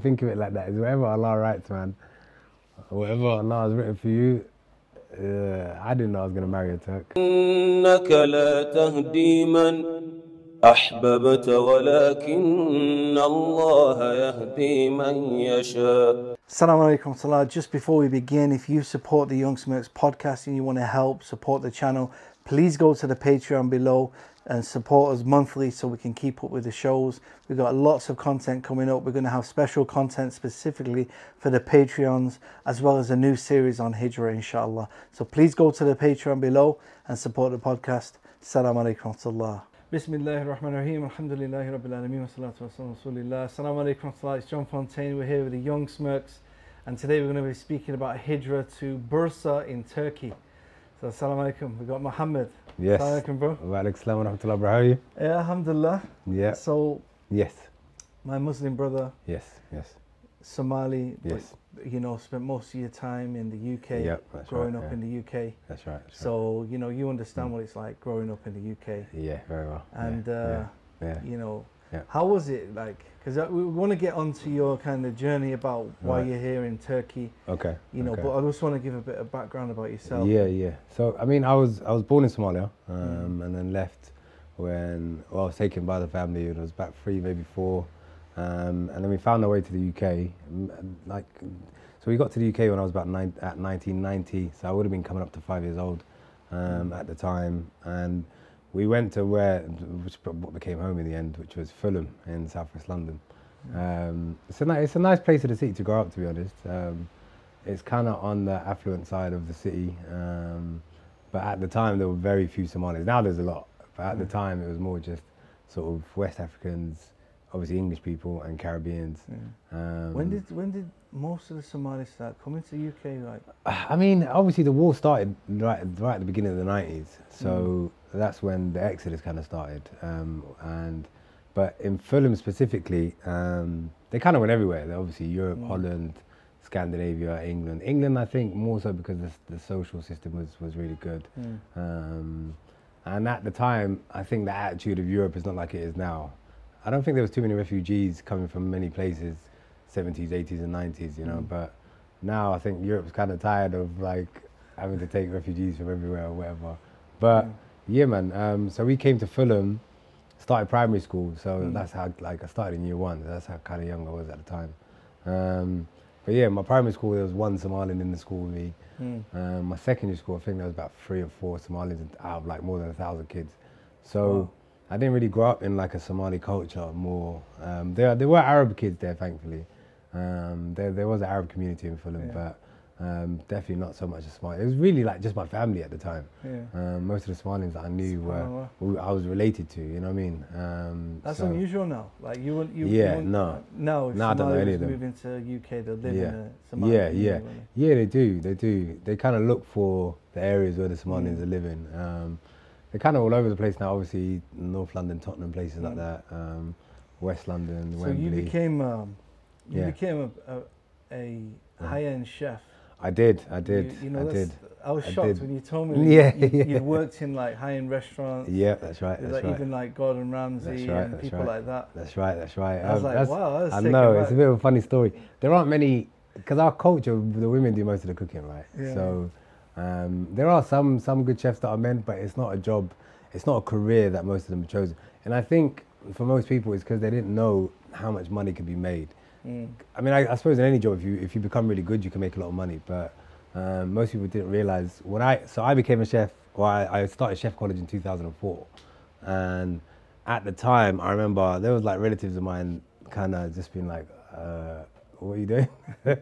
Think of it like that. It's whatever Allah writes, man. Whatever Allah has written for you. Uh, I didn't know I was gonna marry a Turk. إنك لا تهدي من أحببت ولكن الله يهدي من يشاء Assalamu alaikum salah. Just before we begin, if you support the Young Smirks podcast and you want to help support the channel, please go to the Patreon below and support us monthly so we can keep up with the shows. We've got lots of content coming up. We're going to have special content specifically for the Patreons as well as a new series on Hijrah, inshallah. So please go to the Patreon below and support the podcast. Assalamu alaikum wa. Bismillahir Rahmanir Rahim. Alhamdulillahi Rabbil Alameen. Wa salatu wa salam Rasulillah. Assalamu alaikum wa. It's John Fontain. We're here with the Young Smirks. And today we're going to be speaking about Hijrah to Bursa in Turkey. So, assalamu alaikum. We've got Muhammad. Yes. Assalamu alaikum, bro. Wa alaikum salam wa rahmatullah, bro. How are you? Yeah, alhamdulillah. Yeah. So, Yes. my Muslim brother, Yes. Yes. Somali, but, you know, spent most of your time in the UK, Yep, that's growing right, up yeah. in the UK. That's right. That's So, you know, you understand what it's like growing up in the UK. Yeah, very well. Yeah, And, uh, yeah. yeah. You know, Yeah. how was it like? Because we want to get onto your kind of journey about why Right. you're here in Turkey, Okay. you know, okay. but I just want to give a bit of background about yourself. Yeah, yeah. So I mean, I was I was born in Somalia, um, Mm. and then left when well, I was taken by the family. I was about three, maybe four, um, and then we found our way to the UK. mm, Like, so we got to the UK when I was about nine, at 1990. So I would have been coming up to five years old um, at the time, and we went to where which what became home in the end, which was Fulham in southwest London. Um, it's a it's a nice place of the city to grow up, to be honest. Um, it's kind of on the affluent side of the city, um, but at the time there were very few Somalis. Now there's a lot, but at the time it was more just sort of West Africans, obviously English people and Caribbeans. Um, When did when did most of the Somalis start coming to the UK? Like, I mean, obviously the war started right, right at the beginning of the nineties, so that's when the exodus kind of started. Um, and but in Fulham specifically, um, they kind of went everywhere. They're obviously Europe, Holland, Scandinavia, England. England, I think, more so because the, the social system was was really good. Um, and at the time, I think the attitude of Europe is not like it is now. I don't think there was too many refugees coming from many places, 70s, 80s, and 90s, you know. But now I think Europe's kind of tired of like having to take refugees from everywhere or whatever. But yeah, man. Um, so we came to Fulham, started primary school. So that's how like I started in year one. That's how kind of young I was at the time. Um, but yeah, my primary school there was one Somalian in the school with me. Um, my secondary school, I think there was about three or four Somalis out of like more than a thousand kids. So I didn't really grow up in like a Somali culture. More um, there, there were Arab kids there, thankfully. Um, there, there was an Arab community in Fulham, but um, definitely not so much a Somali. It was really like just my family at the time. Yeah. Um, most of the Somalians that I knew were who I was related to. You know what I mean? Um, That's so- unusual now. Like you wouldn't. You, Yeah, you no. No, if No, I don't know any of them. moving to UK, they live Yeah. in a Yeah, yeah, yeah. They do. They do. They kind of look for the areas where the Somalians Mm. are living. Um, they're kind of all over the place now. Obviously, North London, Tottenham, places Mm. like that. Um, West London, So Wembley. you became um, you Yeah. became a, a, a high-end chef. I did. I did. You, you know, I did. I was I shocked did. when you told me. Yeah, you, yeah. you'd worked in like high-end restaurants. Yeah, that's right. That's like, right. Even like Gordon Ramsay right, and people right. like that. That's right. That's right. I was Um, like, wow, that's I taken know it's a bit of a funny story. There aren't many because our culture, the women do most of the cooking, right? Yeah. So um, there are some some good chefs that are men, but it's not a job. It's not a career that most of them have chosen. And I think for most people, it's because they didn't know how much money could be made. Mm. I mean, I, I suppose in any job, if you if you become really good, you can make a lot of money. But um, most people didn't realize when I so I became a chef. Well, I, I started chef college in 2004, and at the time, I remember there was like relatives of mine kind of just being like, uh, "What are you doing?"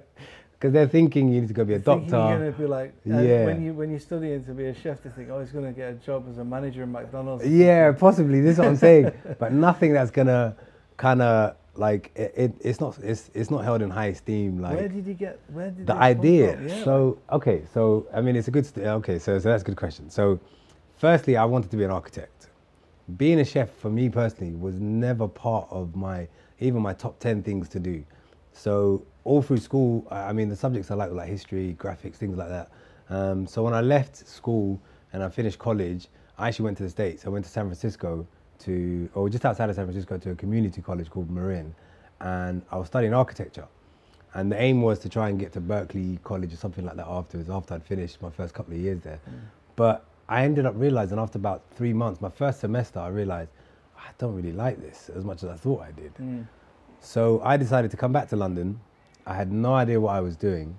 Because they're thinking you need to go be a Thinking doctor. you're gonna be like, uh, Yeah. when you when you're studying to be a chef, they think, oh, he's gonna get a job as a manager in McDonald's. Yeah, possibly. This is what I'm saying. but nothing that's gonna kind of like it, it, It's not. It's it's not held in high esteem. Like Where did you get? Where did the idea. Yeah, so okay, so I mean, it's a good. St- okay, so so that's a good question. So, firstly, I wanted to be an architect. Being a chef for me personally was never part of my even my top ten things to do. So all through school, I I mean, the subjects I like were like history, graphics, things like that. Um, so when I left school and I finished college, I actually went to the states. I went to San Francisco to, or just outside of San Francisco, to a community college called Marin, and I was studying architecture. And the aim was to try and get to Berkeley College or something like that afterwards, after I'd finished my first couple of years there. Mm. But I ended up realizing after about three months, my first semester, I realized I don't really like this as much as I thought I did. Mm. So I decided to come back to London. I had no idea what I was doing.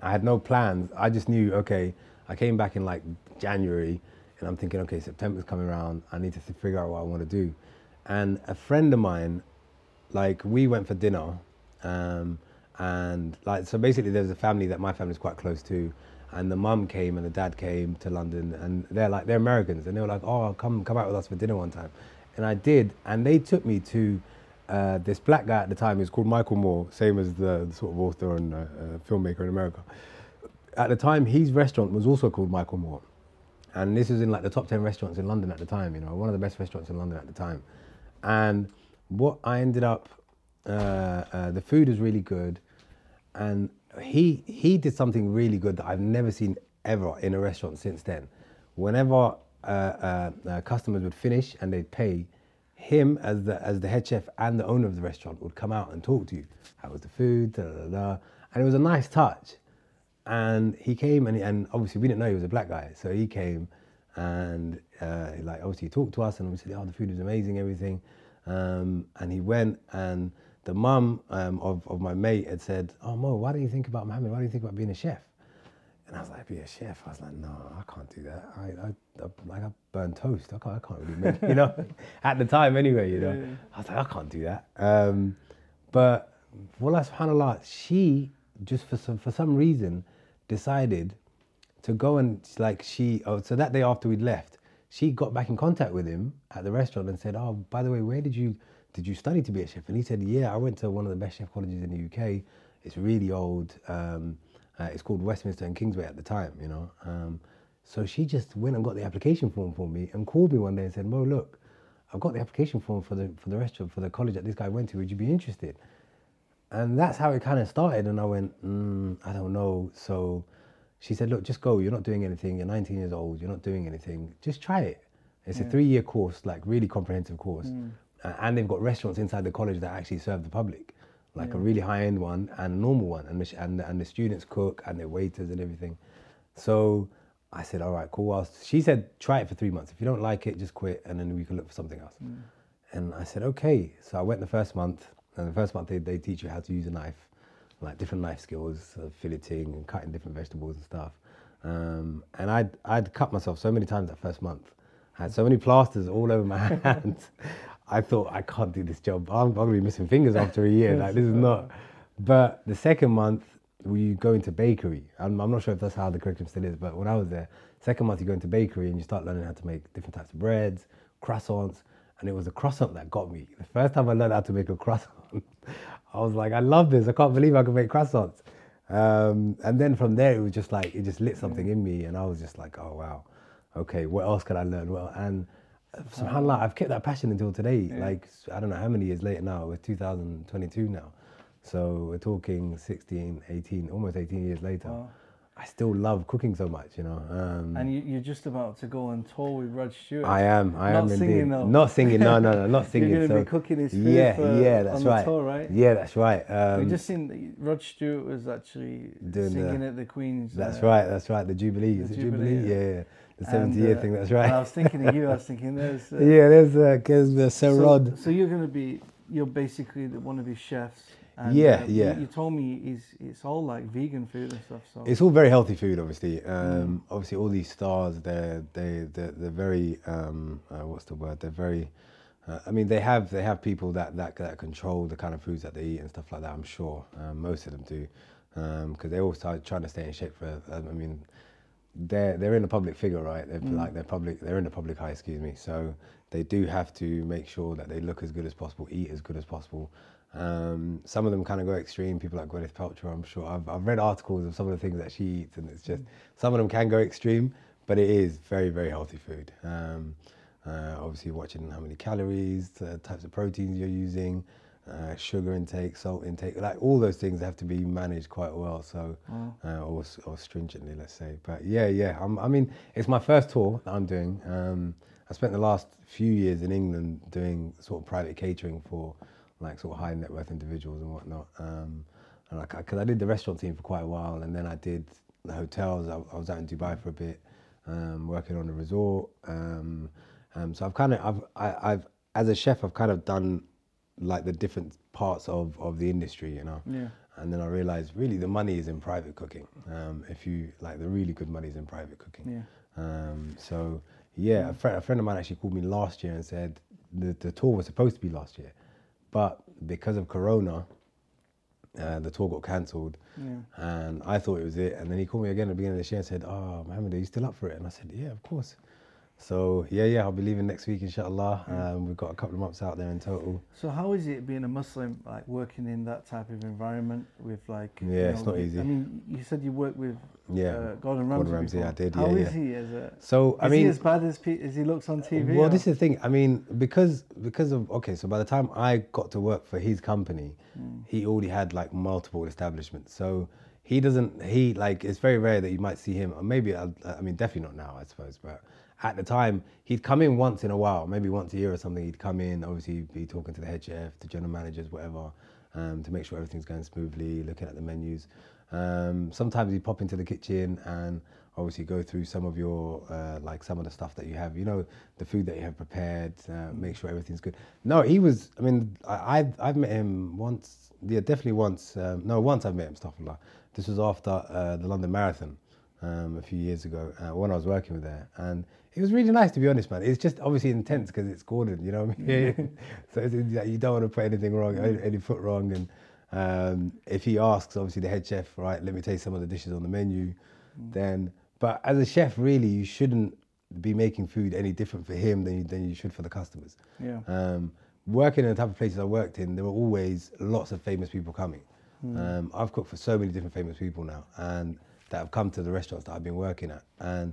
I had no plans. I just knew, okay, I came back in like January and I'm thinking, okay, September's coming around. I need to figure out what I want to do. And a friend of mine, like, we went for dinner. Um, and like, so basically, there was a family that my family's quite close to. And the mum came and the dad came to London. And they're like, they're Americans. And they were like, oh, come, come out with us for dinner one time. And I did. And they took me to uh, this black guy at the time. He was called Michael Moore, same as the, the sort of author and uh, uh, filmmaker in America. At the time, his restaurant was also called Michael Moore. And this was in like the top 10 restaurants in London at the time, you know, one of the best restaurants in London at the time. And what I ended up, uh, uh, the food was really good. And he, he did something really good that I've never seen ever in a restaurant since then. Whenever uh, uh, uh, customers would finish and they'd pay, him as the as the head chef and the owner of the restaurant would come out and talk to you. How was the food? Da, da, da. And it was a nice touch. And he came and, and obviously we didn't know he was a black guy. So he came and uh, like obviously he talked to us and we said, oh, the food was amazing, everything. Um, and he went and the mum um, of, of my mate had said, oh, Mo, why don't you think about Mohammed? Why don't you think about being a chef? And I was like, be a chef. I was like, no, I can't do that. I, I, I like I burn toast. I can't, I can't really make, you know, at the time anyway, you know. I was like, I can't do that. Um, but Wallah subhanAllah, she just for some, for some reason decided to go and like she, oh, so that day after we'd left, she got back in contact with him at the restaurant and said, oh, by the way, where did you, did you study to be a chef? And he said, yeah, I went to one of the best chef colleges in the UK. It's really old. Um, uh, it's called Westminster and Kingsway at the time, you know. Um, so she just went and got the application form for me and called me one day and said, Mo, look, I've got the application form for the for the restaurant for the college that this guy went to. Would you be interested? And that's how it kind of started. And I went, mm, I don't know. So she said, look, just go. You're not doing anything. You're 19 years old. You're not doing anything. Just try it. It's a three-year course, like really comprehensive course, Uh, and they've got restaurants inside the college that actually serve the public, like a really high-end one and a normal one, and the, and and the students cook and their waiters and everything. So I said, all right, cool. I'll, she said, try it for three months. If you don't like it, just quit, and then we can look for something else. And I said, okay. So I went the first month, and the first month they, they teach you how to use a knife, like different knife skills, uh, filleting and cutting different vegetables and stuff. Um, and I'd, I'd cut myself so many times that first month. I had so many plasters all over my hands. I thought, I can't do this job. I'm, I'm going to be missing fingers after a year. Like, this is not. But the second month, we go into bakery. I'm, I'm not sure if that's how the curriculum still is, but when I was there, second month you go into bakery and you start learning how to make different types of breads, croissants, and it was the croissant that got me. The first time I learned how to make a croissant, I was like, I love this. I can't believe I can make croissants. Um, and then from there, it was just like, it just lit something in me, and I was just like, oh wow, okay, what else can I learn? Well, and uh, subhanAllah, I've kept that passion until today. Like, I don't know how many years later now, it's 2022 now. So we're talking 16, 18, almost 18 years later. I still love cooking so much, you know. Um, And you, you're just about to go on tour with Rod Stewart. I am, I Not am singing, indeed. though. Not singing, no, no, no, not singing. You're going to so, be cooking his food yeah, for, yeah, that's on the right. tour, right? Yeah, that's right. Um, we just seen Rod Stewart was actually Doing the- singing at the Queen's. that's uh, right, that's right. The Jubilee, is the it Jubilee? Jubilee, Yeah, yeah. The and, 70 year uh, thing, that's and I was thinking of you. I was thinking there's. Uh, yeah, there's uh, there's the Sir so, Rod. so you're going to be. You're basically the, one of his chefs. And, Yeah, uh, you- yeah. You, told me it's it's all like vegan food and stuff. So It's all very healthy food, obviously. Mm. Um, Obviously, all these stars, they're they they're, they're very um, uh, what's the word? They're very. Uh, I mean, they have they have people that, that that control the kind of foods that they eat and stuff like that. I'm sure um, most of them do, because they always try trying to stay in shape for. um, I mean, they're they're in a public figure, right? They're Mm. like they're public. They're in the public eye, excuse me. So they do have to make sure that they look as good as possible, eat as good as possible. Um, some of them kind of go extreme. People like Gwyneth Paltrow, I'm sure. I've, I've read articles of some of the things that she eats, and it's just some of them can go extreme, but it is very very healthy food. Um, uh, obviously, watching how many calories, the types of proteins you're using, uh, sugar intake, salt intake, like all those things have to be managed quite well. So, uh, or, or stringently, let's say. But yeah, yeah. I'm, I mean, it's my first tour that I'm doing. Um, I spent the last few years in England doing sort of private catering for like sort of high net worth individuals and whatnot. Um, and like, because I did the restaurant team for quite a while, and then I did the hotels. I, I was out in Dubai for a bit, um, working on a resort. Um, um, so I've kind of, I've, I, I've, as a chef, I've kind of done like the different parts of, of the industry, you know. Yeah. And then I realized really the money is in private cooking. Um, if you like the really good money is in private cooking. Yeah. Um, so yeah, a, friend, a friend of mine actually called me last year and said the, the tour was supposed to be last year, but because of Corona, uh, the tour got cancelled. Yeah. And I thought it was it. And then he called me again at the beginning of this year and said, Oh, Mohammed, are you still up for it? And I said, Yeah, of course. So yeah, yeah, I'll be leaving next week, inshallah. Um, we've got a couple of months out there in total. So how is it being a Muslim, like working in that type of environment with like? you Yeah, it's not easy. I mean, you said you worked with Yeah, uh, Gordon Ramsay. Gordon Ramsay, before. I did, How yeah, is yeah. he as a? So I is mean, he as bad as, pe- as he looks on TV? Well, or- this is the thing. I mean, because because of okay, so by the time I got to work for his company, Hmm. he already had like multiple establishments. So he doesn't. He like it's very rare that you might see him. Or maybe I, I mean, definitely not now, I suppose. But at the time, he'd come in once in a while, maybe once a year or something. He'd come in, obviously, he'd be talking to the head chef, the general managers, whatever, um, to make sure everything's going smoothly, looking at the menus. Um, sometimes he'd pop into the kitchen and obviously go through some of your uh, like some of the stuff that you have you know the food that you have prepared uh, make sure everything's good no he was i mean I, I've, I've met him once yeah definitely once um, no once i've met him stuff like this was after uh, the london marathon um, a few years ago uh, when i was working with there and it was really nice to be honest man. It's just obviously intense because it's gordon you know what i mean? So it's, it's like you don't want to put anything wrong any, any foot wrong. And um, if he asks obviously the head chef right let me taste some of the dishes on the menu then but as a chef really you shouldn't be making food any different for him than you, than you should for the customers. Yeah. um, working in the type of places I worked in, there were always lots of famous people coming. Um, I've cooked for so many different famous people now, and that have come to the restaurants that I've been working at. And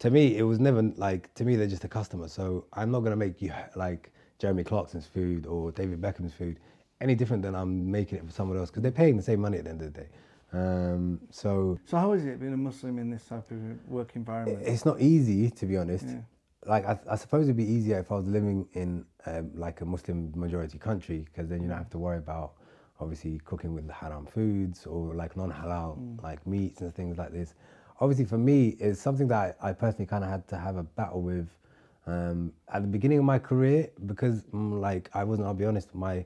to me, it was never like to me they're just a customer. So I'm not gonna make you like Jeremy Clarkson's food or David Beckham's food any different than I'm making it for someone else because they're paying the same money at the end of the day. Um, so So how is it being a Muslim in this type of work environment? it's not easy to be honest. Yeah. Like I, I suppose it'd be easier if I was living in um, like a Muslim majority country because then you don't have to worry about obviously cooking with haram foods or like non-halal like meats and things like this. Obviously for me it's something that I, personally kind of had to have a battle with um, at the beginning of my career because mm, like I wasn't I'll be honest my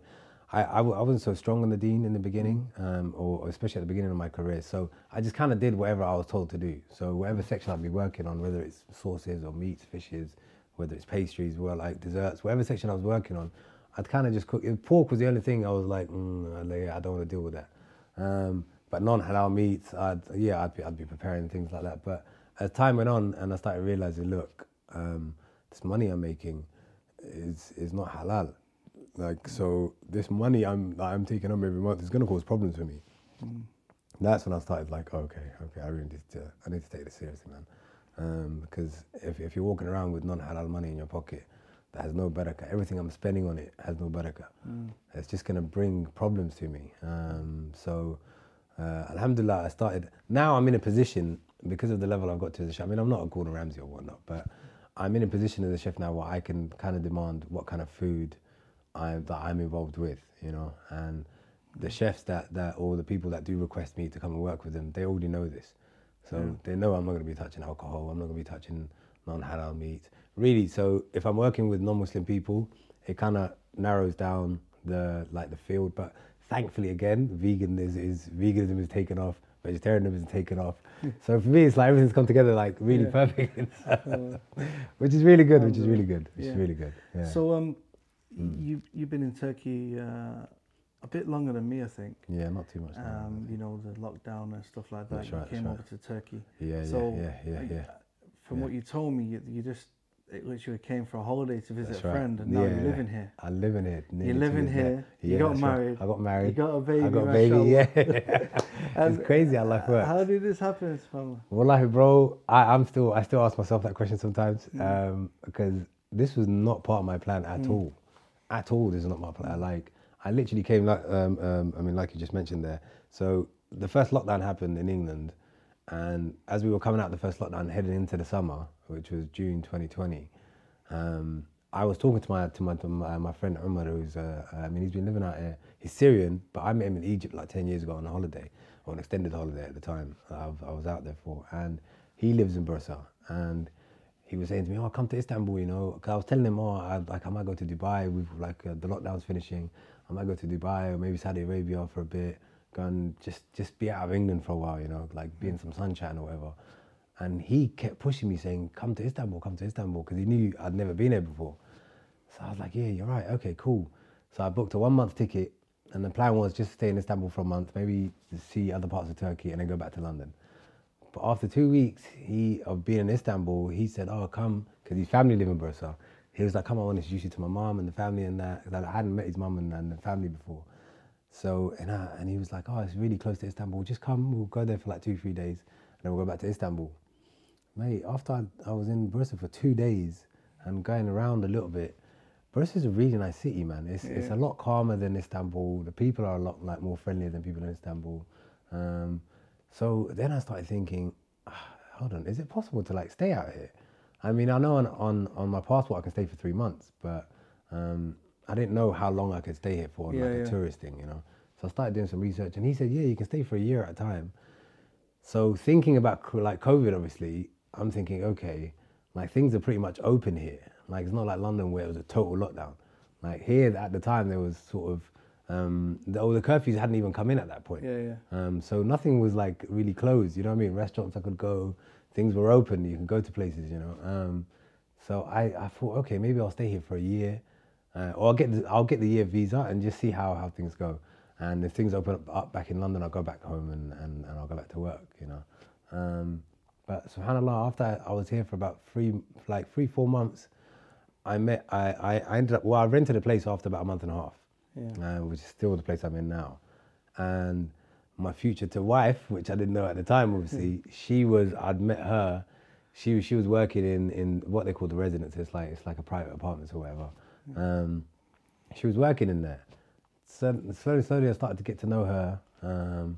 I, wasn't so strong on the deen in the beginning, um, or, or especially at the beginning of my career. So I just kind of did whatever I was told to do. So whatever section I'd be working on, whether it's sauces or meats, fishes, whether it's pastries, or like desserts, whatever section I was working on, I'd kind of just cook. Pork was the only thing I was like, mm, I don't want to deal with that. Um, but non-halal meats, I'd, yeah, I'd be, I'd be preparing things like that. But as time went on, and I started realizing, look, um, this money I'm making is is not halal. Like so, this money I'm that I'm taking home every month is going to cause problems for me. That's when I started like, okay, okay, I really need to, I need to take this seriously, man. Um, because if if you're walking around with non-halal money in your pocket that has no barakah, everything I'm spending on it has no barakah. It's just going to bring problems to me. Um, so, uh, alhamdulillah, I started. Now I'm in a position because of the level I've got to as a chef. I mean, I'm not a Gordon Ramsay or whatnot, but I'm in a position as a chef now where I can kind of demand what kind of food I, that I'm involved with, you know, and the chefs that, that or the people that do request me to come and work with them, they already know this. So they know I'm not going to be touching alcohol. I'm not going to be touching non-halal meat. Really, so if I'm working with non-Muslim people, it kind of narrows down the like the field. But thankfully, again, vegan is, is veganism is taken off, vegetarianism is taken off. so for me, it's like everything's come together like really Yeah. perfect, which is really good. Which is really good. Which Yeah. is really good. Yeah. So um, you you've been in Turkey uh, a bit longer than me, I think. yeah, not too much. Um, you know the lockdown and stuff like that. That's you right, came right. over to Turkey. yeah, so, yeah, yeah, yeah, uh, yeah. From what you told me, you, you just it literally came for a holiday to visit That's a right. friend, and now Yeah, you're living here. I live in it. You're living here. You got that's right. married. I got married. You got a baby. I got a baby. Yeah, it's crazy how life works. How did this happen, Subhanallah? Wallahi, bro, I, I'm still, I still ask myself that question sometimes Mm. um, because this was not part of my plan at all. At all, this is not my plan. Mm. Like, I literally came, like, um, um, I mean, like you just mentioned there. So the first lockdown happened in England, and as we were coming out the first lockdown, heading into the summer, which was June 2020, um, I was talking to my to my to my, my friend Umar, who's uh, I mean he's been living out here. He's Syrian, but I met him in Egypt like ten years ago on a holiday, or an extended holiday at the time. I, I was out there for, and he lives in Bursa, and he was saying to me, "Oh, come to Istanbul," you know. Cause I was telling him, "Oh, I, like I might go to Dubai. We've like uh, the lockdown's finishing. I might go to Dubai or maybe Saudi Arabia for a bit, go and just just be out of England for a while, you know, like be in some sunshine or whatever." And he kept pushing me, saying, "Come to Istanbul, come to Istanbul," because he knew I'd never been there before. So I was like, "Yeah, you're right. Okay, cool." So I booked a one month ticket, and the plan was just to stay in Istanbul for a month, maybe see other parts of Turkey, and then go back to London. But after two weeks he of being in Istanbul, he said, "Oh, come," because his family live in Bursa. He was like, "Come, I want to introduce you to my mom and the family and that." 'cause I hadn't met his mom and, and the family before. So and I, and he was like, "Oh, it's really close to Istanbul. Just come. We'll go there for like two, three days, and then we'll go back to Istanbul." Mate, after I, I was in Bursa for two days and going around a little bit, Bursa is a really nice city, man. It's it's a lot calmer than Istanbul. The people are a lot like more friendly than people in Istanbul. Um, so then I started thinking, ah, hold on, is it possible to like stay out here? I mean, I know on on, on my passport I can stay for three months, but um, I didn't know how long I could stay here for, Yeah, like yeah. a tourist thing, you know. So I started doing some research, and he said, yeah, you can stay for a year at a time. So thinking about like COVID, obviously, I'm thinking, okay, like things are pretty much open here. Like it's not like London where it was a total lockdown. Like here at the time, there was sort of um, the, oh, the curfews hadn't even come in at that point. Yeah, yeah. Um, so nothing was like really closed. You know what I mean? Restaurants I could go, things were open. You can go to places. You know. Um, so I, I thought, okay, maybe I'll stay here for a year, uh, or I'll get the, I'll get the year visa and just see how, how things go. And if things open up, up back in London, I'll go back home and, and, and I'll go back to work. You know. But subhanallah, after I was here for about three, like three, four months, I met, I, I, I ended up, well, I rented a place after about a month and a half, Yeah. uh, which is still the place I'm in now. And my future to wife, which I didn't know at the time, obviously, she was, I'd met her, she, was- she was working in, in what they call the residence, it's like, it's like a private apartments or whatever. Um, she was working in there. So slowly, slowly, I started to get to know her. Um,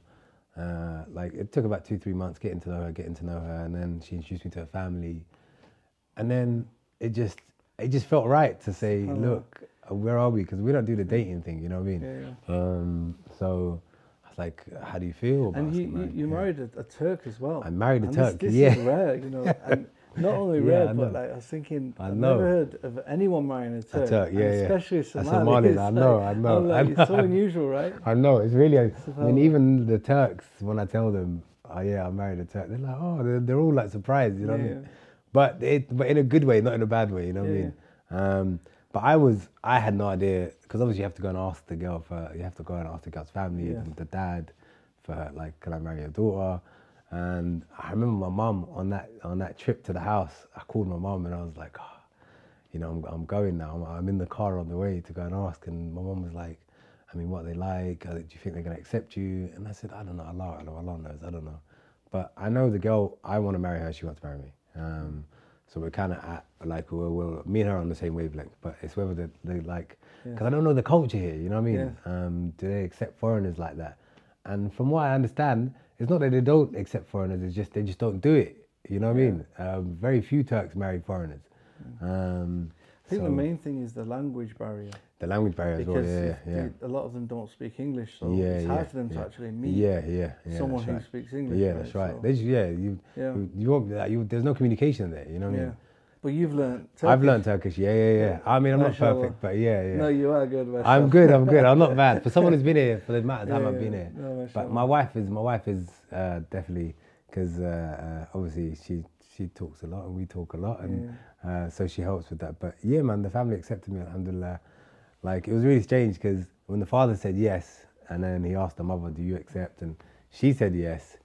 uh, like it took about two, three months getting to know her, getting to know her, and then she introduced me to her family. And then it just, it just felt right to say, Oh. look, uh, where are we? Because we don't do the dating thing, you know what I mean? Yeah, Um, so I was like, how do you feel? About And you, you, married? you Yeah. married a, a Turk as well. I married a And Turk, This, this yeah. is rare, you know. And not only Yeah, rare, but like I was thinking, I I've know. never heard of anyone marrying a Turk. Turk, yeah, yeah. especially a A Somali. Somali, It's I like- know, I know, like, I It's so unusual, right? I know it's really. I mean, even the Turks, when I tell them, "Oh yeah, I married a Turk," they're like, "Oh, they're, they're all like surprised," you know what I Yeah, mean? But it, but in a good way, not in a bad way, you know what I Yeah, mean? Um, but I was, I had no idea because obviously you have to go and ask the girl for, you have to go and ask the girl's family, Yeah. the, the dad, for her, like, can I marry your daughter? And I remember my mum on that on that trip to the house. I called my mum and I was like, oh, you know, I'm, I'm going now. I'm, I'm in the car on the way to go and ask. And my mum was like, I mean, what are they like? Uh, Do you think they're going to accept you? And I said, I don't know. Allah, Allah, Allah knows. I don't know. But I know the girl, I want to marry her. She wants to marry me. Um, so we're kind of at, like, we're, we're, me and her on the same wavelength. But it's whether they, they like, Yeah. because I don't know the culture here, you know what I mean? Yeah. Um, do they accept foreigners like that? And from what I understand, it's not that they don't accept foreigners, it's just they just don't do it. You know what I mean? Um, very few Turks marry foreigners. Um, I think so the main thing is the language barrier. the language barrier as well. Because Yeah, yeah, they- a lot of them don't speak English, so yeah. it's yeah, hard for them yeah. to actually meet Yeah, yeah, yeah. someone who right. speaks English. Yeah, right? that's right. So, They just, yeah, you, Yeah. you, you you, there's no communication there. You know what I mean? But you've learned. Turkish. I've learned Turkish. Yeah, yeah, yeah. Yeah. I mean, I'm not Mashallah. perfect, but yeah, yeah. No, you are good. I'm good. I'm good. I'm not bad for someone who's been here for the amount of time Yeah, I've been here. No, but my wife is my wife is uh, definitely because uh, uh, obviously she she talks a lot and we talk a lot, and uh, so she helps with that. But yeah, man, the family accepted me. Alhamdulillah. Like it was really strange because when the father said yes, and then he asked the mother, "Do you accept?" and she said yes.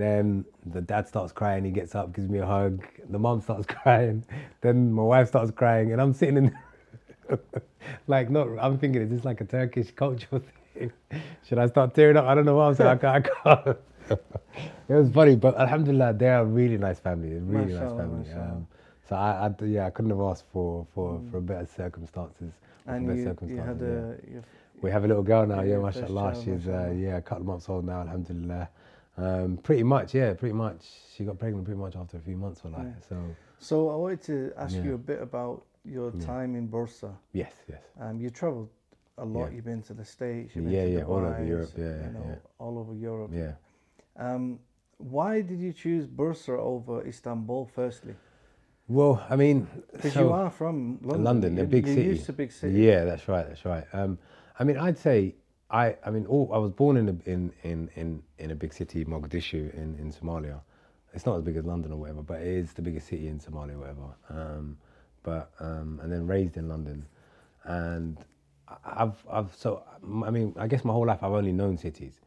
Then the dad starts crying. He gets up, gives me a hug. The mom starts crying. Then my wife starts crying, and I'm sitting in, like not. I'm thinking, is this like a Turkish cultural thing? Should I start tearing up? I don't know what I'm saying. I can't. I can't. it was funny, but Alhamdulillah, they're a really nice family. A really nice family. Um, so I, I, yeah, I couldn't have asked for for for better circumstances. And better you, you circumstances, had yeah. a. We have a little girl now, Yeah, yeah, mashallah. She's uh, yeah, a couple of months old now, alhamdulillah. Um, pretty much, yeah, pretty much. She got pregnant pretty much after a few months, or like Yeah. so. so I wanted to ask Yeah. you a bit about your time in Bursa. Yes, yes. Um, you travelled a lot. Yeah. You've been to the States. You've been Yeah, to yeah, all over Europe, yeah, you know, yeah. all over Europe. Yeah. Um, why did you choose Bursa over Istanbul? Firstly, Well, I mean, because so- you are from London. London, a big city. used to big city. Yeah, that's right. That's right. Um, I mean, I'd say I. I mean, all, I was born in a in, in, in, in a big city, Mogadishu, in, in Somalia. It's not as big as London or whatever, but it is the biggest city in Somalia, or whatever. Um, but um, and then raised in London, and I've I've so I mean, I guess my whole life I've only known cities,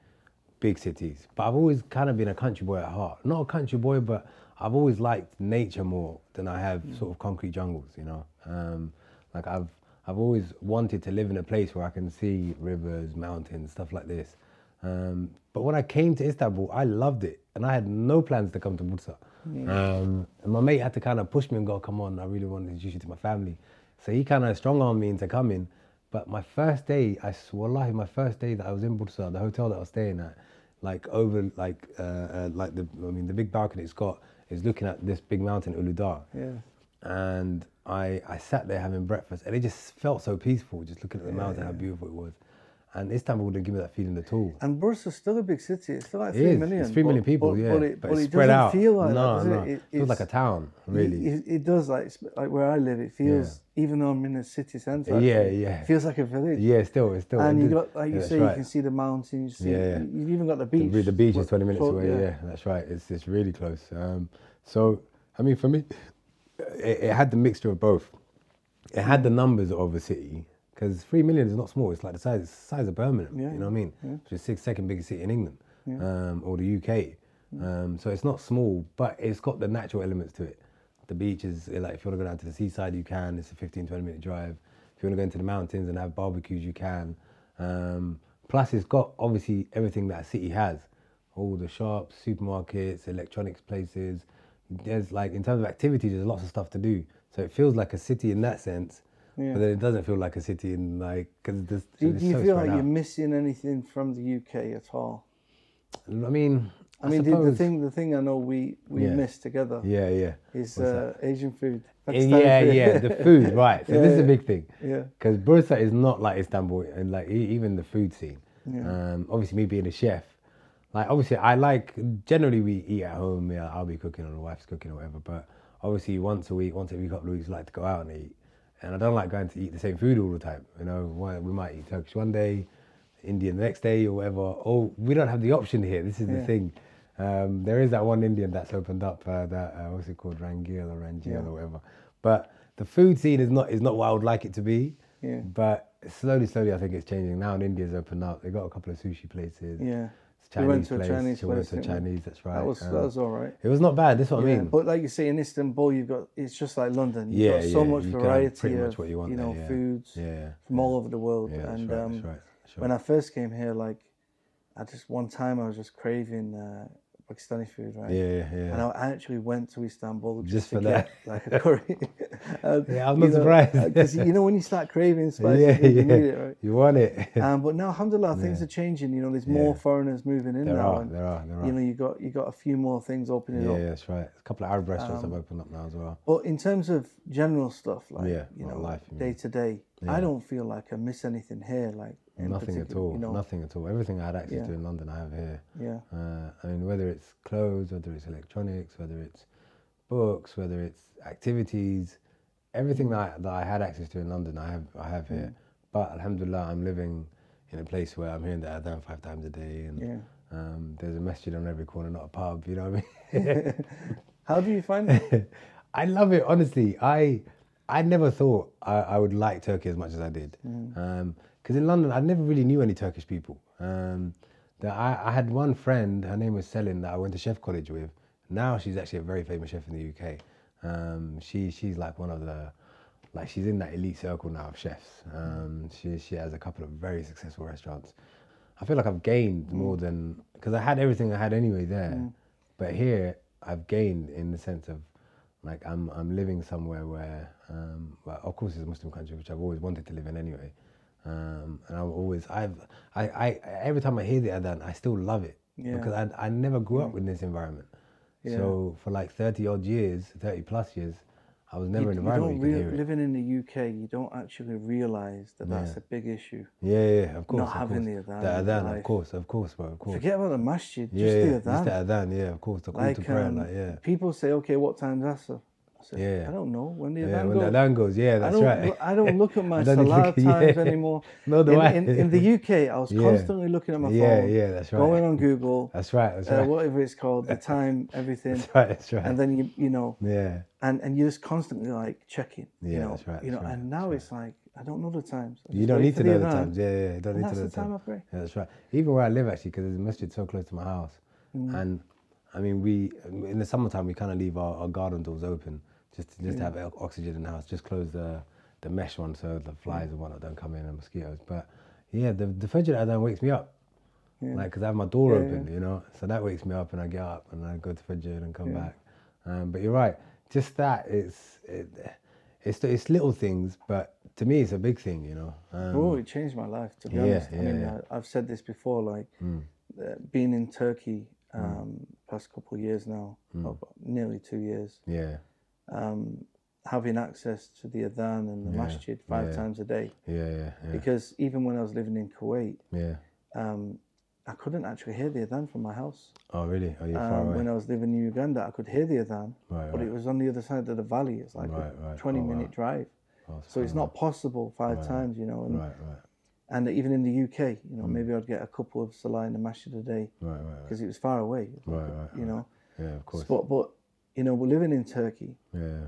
big cities. But I've always kind of been a country boy at heart. Not a country boy, but I've always liked nature more than I have sort of concrete jungles. You know, um, like I've I've always wanted to live in a place where I can see rivers, mountains, stuff like this. Um, but when I came to Istanbul, I loved it, and I had no plans to come to Bursa. Um, and my mate had to kind of push me and go, "Come on, I really want to introduce you to my family." So he kind of strong armed me into coming. But my first day, I wallahi, my first day that I was in Bursa, the hotel that I was staying at, like over, like, uh, uh, like the, I mean, the big balcony it's got is looking at this big mountain, Uludağ Yeah. And I, I sat there having breakfast and it just felt so peaceful just looking at the mountain how beautiful it was and Istanbul didn't give me that feeling at all And Bursa's still a big city. It's still like it three is. million. it's three million but- people but, yeah But it, but it's it spread doesn't out feel like no that, does no it? it feels like a town really It, it does like like where I live. It feels even though I'm in a city centre. Yeah, yeah. It feels like a village. yeah still it's still And you got like you say, that's you can see the mountains. You see, Yeah, yeah. you- You've even got the The beach. be- the beach is 20 minutes away yeah. that's right it's, it's really close um, so I mean for me it, it had the mixture of both. It had the numbers of a city because three million is not small it's like the size size of Birmingham Yeah, you know what I mean? which is the sixth second biggest city in England um, or the UK um, so it's not small but it's got the natural elements to it. The beach is like if you want to go down to the seaside you can it's a 15 20 minute drive. If you want to go into the mountains and have barbecues you can. Um, plus it's got obviously everything that a city has. All the shops supermarkets electronics places there's like in terms of activity, there's lots of stuff to do so it feels like a city in that sense Yeah. but then it doesn't feel like a city in like because Do, do you feel like you're missing anything from the UK at all? I mean I mean, the, the thing the thing I know we we Yeah. miss together yeah yeah is uh, Asian food. Yeah, yeah, food. yeah, the food, right. So Yeah, this is a big thing. Yeah. Because Bursa is not like Istanbul, and like even the food scene. Yeah. Um, obviously, me being a chef, like obviously I like generally we eat at home. Yeah, I'll be cooking or the wife's cooking or whatever. But obviously, once a week, once every couple of weeks, we like to go out and eat. And I don't like going to eat the same food all the time. You know, we might eat Turkish one day, Indian the next day, or whatever. Oh, we don't have the option here. This is Yeah. the thing. Um, there is that one Indian that's opened up. Uh, that uh, what's it called, Rangil or Rangil Yeah. or whatever. But the food scene is not is not what I would like it to be. Yeah. But slowly, slowly, I think it's changing. Now And India's opened up. They've got a couple of sushi places. Yeah. Chinese We went to a place. Chinese we went to? Chinese. That's right. That was Um, that was all right. it was not bad. That's what I mean. but like you say, in Istanbul, you've got it's just like London. You've Yeah, got so yeah, much you variety of much what you want know there, yeah. foods yeah, from all over the world. yeah, that's and right. um, that's right. Sure. when I first came here, like I just one time I was just craving uh, Pakistani food, right? yeah, yeah, And. I actually went to Istanbul just, Just for get like a curry. And, Yeah, I'm not know, surprised. Because you know when you start craving spicy yeah, food, you yeah. need it, right? You want it. Um, but now, alhamdulillah, things Yeah. are changing. You know, there's more Yeah. foreigners moving in there now, are, and there are, there are. you know, you got you got a few more things opening yeah, up. yeah, that's right. A couple of Arab restaurants Um, have opened up now as well. But in terms of general stuff, like Yeah, you know, life, day to day, I don't feel like I miss anything here. Like Nothing at all. You know, Nothing at all. Everything I had access Yeah. to in London, I have here. Yeah, Uh, I mean, whether it's clothes, whether it's electronics, whether it's books, whether it's activities, everything that I, that I had access to in London, I have I have here. But Alhamdulillah, I'm living in a place where I'm hearing the adhan five times a day, and yeah. um, there's a masjid on every corner, not a pub. You know what I mean? How do you find it? I love it honestly. I I never thought I, I would like Turkey as much as I did. Because in London, I never really knew any Turkish people. Um, that I, I had one friend, her name was Selin, that I went to chef college with. Now she's actually a very famous chef in the UK. Um, she she's like one of the like she's in that elite circle now of chefs. Um, she she has a couple of very successful restaurants. I feel like I've gained more than because I had everything I had anyway there, but here I've gained in the sense of like I'm I'm living somewhere where um, well, of course it's a Muslim country which I've always wanted to live in anyway, um, and I've always I've I, I every time I hear the adhan I still love it Yeah. because I I never grew up in this environment. Yeah. So for like thirty odd years, thirty plus years, I was never you, in an environment don't you hear it. living in the UK, you don't actually realize that that's a big issue. Yeah, yeah, of course. not of having course. the adhan The adhan, of course, of course, bro, of course. Forget about the masjid, yeah, just yeah, the just the adhan, yeah, of course, the call Like, to prayer, um, like, yeah. people say, okay, what time time's Asr? I said, Yeah. I don't know. When the Yeah, adhan when the goes. goes, yeah, I that's don't, right. I don't look at my I don't need to salah look- times yeah. anymore. No, do in, I. in, in the UK, I was Yeah. constantly looking at my Yeah, phone, yeah, that's right. going on Google, That's right, that's uh, right. whatever it's called, the time, everything, That's right, that's right. and then you you know, yeah, and and you're just constantly like checking, you Yeah, know, that's right, you know, that's right, and now it's like I don't know the times. I you don't need to know the times. Yeah, yeah, you don't need to know the the time I times. pray. Yeah, that's right. Even where I live, actually, because there's a masjid so close to my house, Mm. and I mean, we in the summertime we kind of leave our, our garden doors open just to, just to have oxygen in the house. Just close the the mesh one so the flies and whatnot don't come in and mosquitoes. But yeah, the the Fajr then wakes me up. Yeah. Like, because I have my door Yeah, open, you know, so that wakes me up and I get up and I go to Fajr and come Yeah. back. Um, but you're right, just that it's it, it's it's little things, but to me it's a big thing, you know. Um, Oh, it changed my life. To be Yeah, honest, I mean, yeah. I, I've said this before. Like Mm. uh, being in Turkey, um, past couple of years now, Mm. nearly two years, yeah, um, having access to the adhan and the Yeah, masjid five yeah. times a day. yeah, yeah, yeah, Because even when I was living in Kuwait, yeah. um, I couldn't actually hear the adhan from my house. Oh, really? Oh, you're far Um, away. when I was living in Uganda, I could hear the adhan, Right, but right. it was on the other side of the valley. It's like Right, a. 20 Oh, minute wow. drive. Oh, So it's not possible five times, you know. And, Right, right, and even in the UK, you know, maybe I'd get a couple of salah in the masjid a day right, right, right. because it was far away. Right, right, You know, Yeah, of course. but but you know, we're living in Turkey Yeah,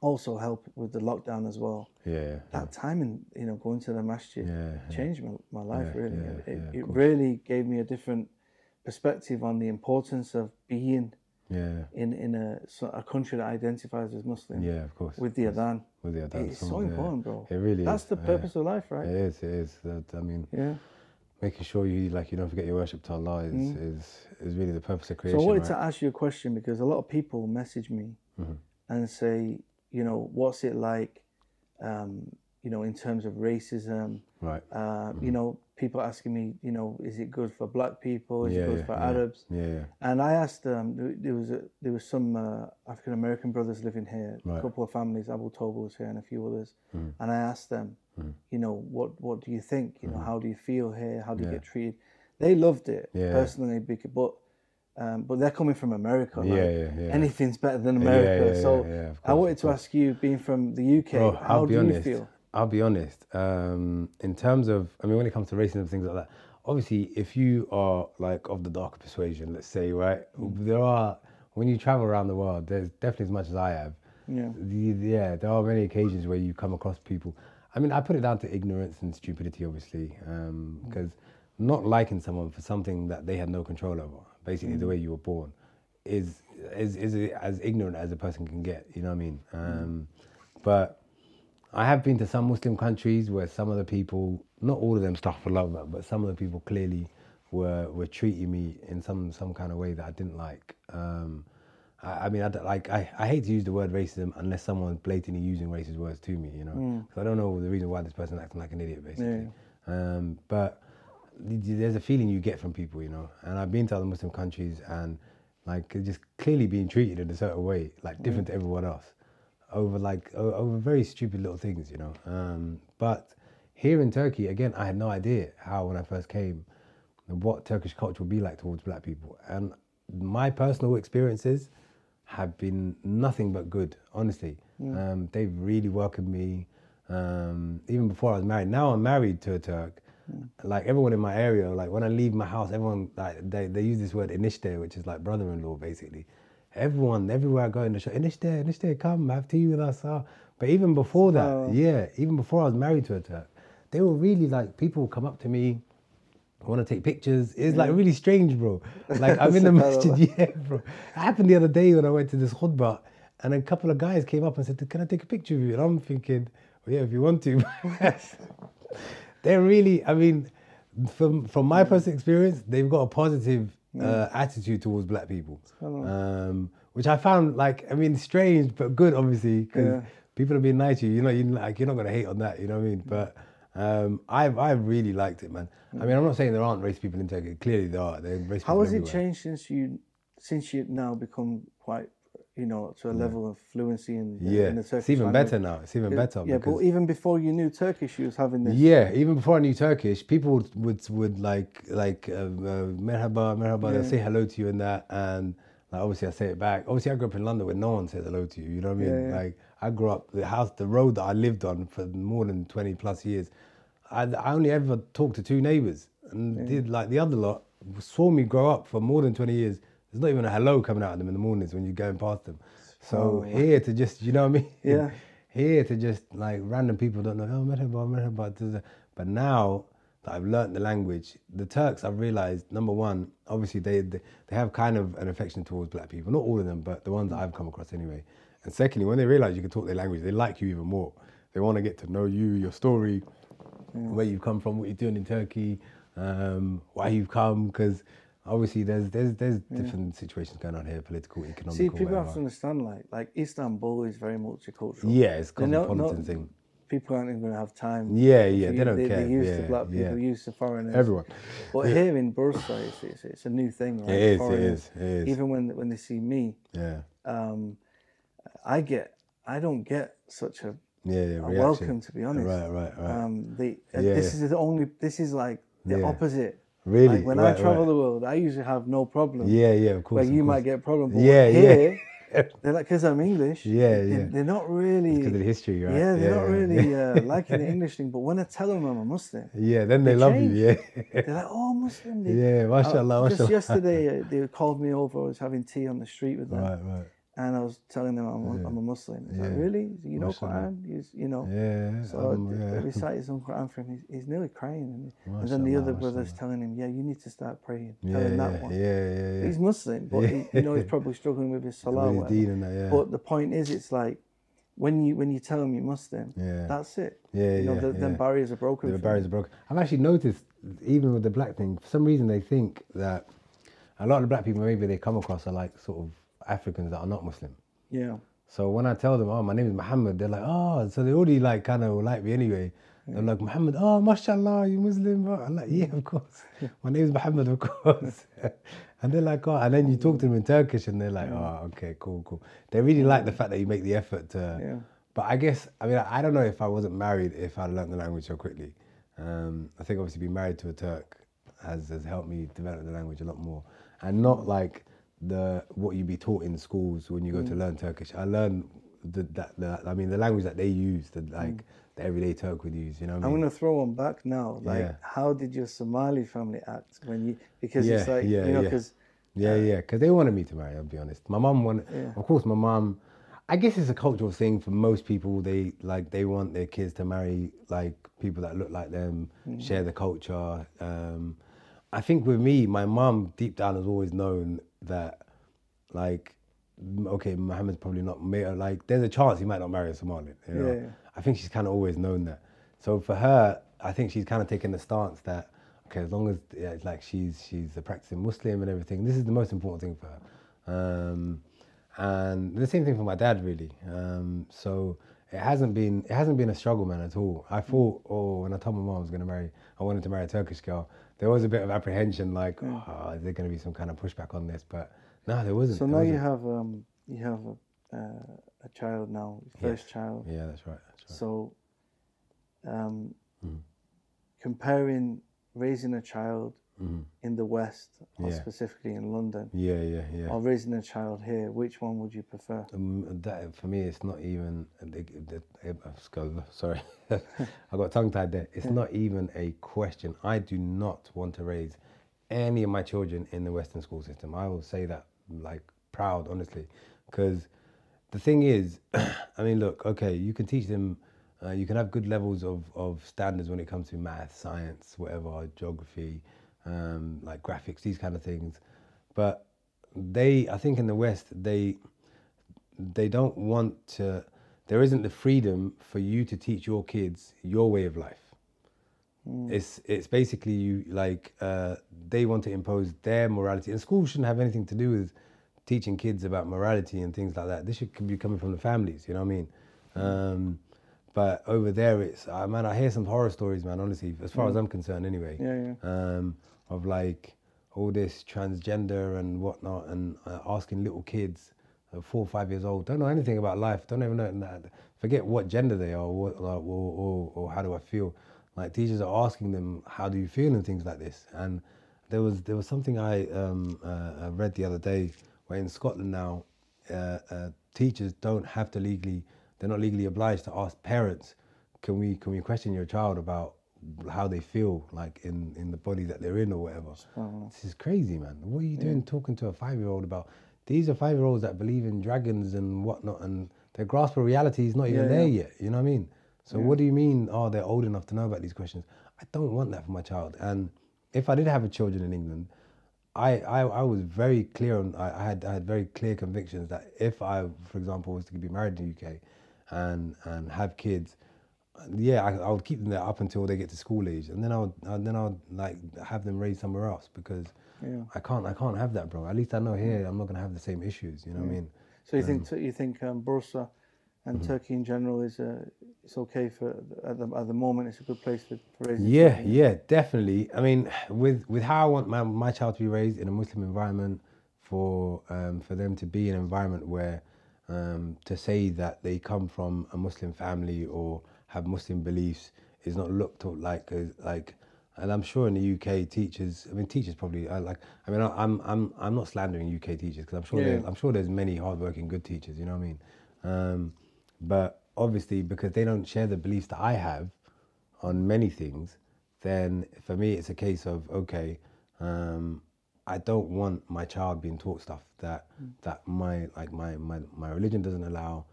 also help with the lockdown as well. yeah, That time in you know going to the masjid yeah, yeah. changed my, my life Yeah, really. yeah, it yeah, it really gave me a different perspective on the importance of being yeah, in in a a country that identifies as Muslim yeah, of course. with the adhan. With the adhan, It's so yeah. important, bro. It really That's is. the yeah. purpose of life, right? It is. It is. That, I mean, Yeah. Making sure you like you don't forget your worship to Allah is is, is really the purpose of creation. Mm. So I wanted right? to ask you a question because a lot of people message me Mm-hmm. and say, you know, what's it like, um, you know, in terms of racism? Right. Uh, You know, people asking me, you know, is it good for black people? Is Yeah, it good yeah, for yeah. Arabs? Yeah, yeah. And I asked them. there- there was a, there was some uh, African American brothers living here, a couple of families, Abu Toba was here, and a few others. Mm. And I asked them, you know, what what do you think? You know, how do you feel here? How do you Mm-hmm. Get treated? They loved it personally, because, but um, but they're coming from America. Like, Yeah, yeah, yeah. Anything's better than America. so yeah, yeah, of I wanted to ask you, being from the UK, Bro, how do be you feel? I'll be honest. Um, in terms of, I mean, when it comes to racism and things like that, obviously, if you are like of the darker persuasion, let's say, right, Mm. there are when you travel around the world, there's definitely as much as I have. Yeah. yeah, there are many occasions where you come across people. I mean, I put it down to ignorance and stupidity, obviously, because not liking someone for something that they had no control over, basically the way you were born, is is is as ignorant as a person can get. You know what I mean? Um, but I have been to some Muslim countries where some of the people, not all of them, astaghfirullah, but some of the people clearly were were treating me in some some kind of way that I didn't like. Um, I, I mean, I like I, I hate to use the word racism unless someone's blatantly using racist words to me, you know, 'Cause I don't know the reason why this person acting like an idiot, basically. Um, but there's a feeling you get from people, you know, and I've been to other Muslim countries and like just clearly being treated in a certain way, like different to everyone else over like over very stupid little things, you know. Um, but here in Turkey, again, I had no idea how when I first came, what Turkish culture would be like towards black people, and my personal experiences have been nothing but good. Honestly, um, they've really welcomed me. Um, even before I was married. Now I'm married to a Turk. Like everyone in my area, like when I leave my house, everyone like they, they use this word inishte, which is like brother-in-law, basically. Everyone, everywhere I go in the shop, inishte, inishte, come have tea with us. ah." But even before that, Oh. yeah, even before I was married to a Turk, they were really like people come up to me, want to take pictures. It's like really strange, bro. Like I'm in the masjid, yeah, bro. It happened the other day when I went to this khutbah, and a couple of guys came up and said, "Can I take a picture of you?" And I'm thinking, well, "Yeah, if you want to." They're really, I mean, from from my personal experience, they've got a positive uh, attitude towards black people, um, which I found like, I mean, strange but good, obviously, because Yeah. people are being nice to you. You know, you like you're not gonna hate on that. You know what I mean? But um, I've I've really liked it, man. I mean, I'm not saying there aren't race people in Turkey. Clearly, there are. There are race How has it changed since you since you now become quite you know, to a level of fluency in, Yeah, in the Turkish it's even language. better now. It's even better. Yeah, but even before you knew Turkish, you was having this. yeah, even before I knew Turkish, people would would, would like like uh, uh, merhaba, merhaba. They'll say hello to you and that, and like obviously I say it back. Obviously, I grew up in London where no one says hello to you. You know what I mean? Yeah, yeah. Like I grew up the house, the road that I lived on for more than twenty plus years. I, I only ever talked to two neighbours, and did like the other lot saw me grow up for more than twenty years. There's not even a hello coming out of them in the mornings when you're going past them. So here to just, you know what I mean? Yeah. Here to just like random people don't know, oh, merhaba, merhaba. But now that I've learnt the language, the Turks, I've realized, number one, obviously they, they, they have kind of an affection towards black people. Not all of them, but the ones that I've come across anyway. And secondly, when they realize you can talk their language, they like you even more. They want to get to know you, your story, where you've come from, what you're doing in Turkey, um, why you've come, because obviously there's there's there's different situations going on here, political, economic, See, people whatever. have to understand, like, like Istanbul is very multicultural. Yeah, it's not- cosmopolitan not- thing. People aren't even going to have time. Yeah, yeah, you. they don't they, care. They're used yeah, to black people, yeah. used to foreigners. Everyone. But here in Bursa, it's, it's, it's a new thing, right? It is, it is, it is. Even when when they see me, Yeah, um, I get, I don't get such a, yeah, yeah. welcome, to be honest. Right, right, right. Um, the, uh, Yeah, this yeah. is the only, this is like the Yeah. opposite. Really? Like when Right, I travel right. the world, I usually have no problem. Yeah, yeah, of course. Where of you course. might get problem. But Yeah, yeah. they're like, because I'm English. Yeah, they, yeah. They're not really. because of the history, right? Yeah, they're not yeah. really uh, liking the English thing. But when I tell them I'm a Muslim, Yeah, then they, they love change. you. Yeah, they're like, "Oh, Muslim." They, yeah. Mashallah, Uh, just yesterday, uh, they called me over. I was having tea on the street with them, Right, right. And I was telling them I'm, a- I'm a Muslim. He's like, "Really? You know Mashallah. Quran? He's, you know?" Yeah, So um, I, I recited some Quran for him. He's, he's nearly crying, and, and then the other brothers telling him, "Yeah, you need to start praying." Yeah, telling yeah, that yeah, one. yeah, yeah. He's Muslim, but he, you know he's probably struggling with his salah. With his that, yeah. But the point is, it's like when you when you tell them you're Muslim, Yeah. that's it. Yeah, you know, yeah, the, yeah. barriers are broken. the barriers are broken. I've actually noticed, even with the black thing, for some reason they think that a lot of the black people maybe they come across are like sort of Africans that are not Muslim. Yeah, So when I tell them, oh, my name is Muhammad, they're like, oh, so they already like kind of like me anyway. They're like, Muhammad, oh, mashallah, you Muslim? I'm like, yeah, of course. My name is Muhammad, of course. and they're like, oh, and then you talk to them in Turkish and they're like, oh, okay, cool, cool. They really like the fact that you make the effort to. Yeah. But I guess, I mean, I don't know if I wasn't married if I'd learned the language so quickly. Um, I think obviously being married to a Turk has, has helped me develop the language a lot more. And not like the what you be taught in schools when you go Mm. to learn Turkish. I learned the, that, the, I mean, the language that they use, the, like the everyday Turk would use, you know what I Mm. I'm mean? gonna throw one back now. Like, Yeah. how did your Somali family act when you? Because it's like yeah, you know, because Yeah, yeah, because they wanted me to marry. I'll be honest. My mum wanted. Yeah. Of course, my mum. I guess it's a cultural thing for most people. They like they want their kids to marry like people that look like them, Mm-hmm. share the culture. Um, I think with me, my mum deep down has always known that, like, okay, Mohammed's probably not like. There's a chance he might not marry a Somalian. You know? Yeah. I think she's kind of always known that. So for her, I think she's kind of taken the stance that okay, as long as yeah, it's like she's she's a practicing Muslim and everything, this is the most important thing for her. Um, and the same thing for my dad, really. Um, so it hasn't been it hasn't been a struggle, man, at all. I thought, oh, when I told my mom I was going to marry, I wanted to marry a Turkish girl. There was a bit of apprehension, like, oh, is there going to be some kind of pushback on this? But no, there wasn't. so now you wasn't. have um you have a, uh, a child now, your first child. Yeah, that's right. That's right. So, um, Mm. comparing raising a child Mhm. in the West, or Yeah. specifically in London, Yeah, yeah, yeah. or raising a child here, which one would you prefer? Um, that for me, it's not even. uh, skull- Sorry, I got tongue tied there. It's not even a question. I do not want to raise any of my children in the Western school system. I will say that like proud, honestly, because the thing is, I mean, look, okay, you can teach them. Uh, you can have good levels of, of standards when it comes to math, science, whatever, geography, um, like graphics, these kind of things. But they, I think in the West, they they don't want to there isn't the freedom for you to teach your kids your way of life. It's it's basically you like uh, they want to impose their morality and schools shouldn't have anything to do with teaching kids about morality and things like that. This should be coming from the families you know what i mean? Um, but over there it's uh, man i hear some horror stories man honestly as far as i'm concerned anyway. Yeah, yeah. um, of like all this transgender and whatnot, and uh, asking little kids uh, four or five years old, don't know anything about life, don't even know, forget what gender they are or, what, or, or, or how do I feel. Like teachers are asking them, how do you feel and things like this. And there was there was something I um, uh, read the other day where in Scotland now, uh, uh, teachers don't have to legally, they're not legally obliged to ask parents, can we can we question your child about how they feel like in in the body that they're in or whatever. This is crazy, man. What are you doing yeah. talking to a five year old about? These are five year olds that believe in dragons and whatnot, and their grasp of reality is not even yeah, there yeah. yet. You know what I mean? So what do you mean? Oh, they're old enough to know about these questions. I don't want that for my child. And if I did have a children in England, I, I, I was very clear on I, I, had I had very clear convictions that if I, for example, was to be married in the UK and and have kids, yeah, I, I, would keep them there up until they get to school age, and then I would and then I would like have them raised somewhere else because yeah. I can't I can't have that, bro. At least I know here I'm not gonna have the same issues. You know yeah. what I mean? So you um, think you think um, Bursa and mm-hmm. Turkey in general is uh, it's okay for at the, at the moment. It's a good place for, for raising. Yeah, children. yeah, definitely. I mean, with with how I want my, my child to be raised in a Muslim environment, for um, for them to be in an environment where um, to say that they come from a Muslim family or have Muslim beliefs is not looked at like like and I'm sure in the UK teachers I mean teachers probably I like I mean I'm I'm I'm not slandering UK teachers because I'm sure yeah. I'm sure there's many hardworking good teachers you know what I mean um, but obviously because they don't share the beliefs that I have on many things then for me it's a case of okay um, I don't want my child being taught stuff that mm. that my like my, my my religion doesn't allow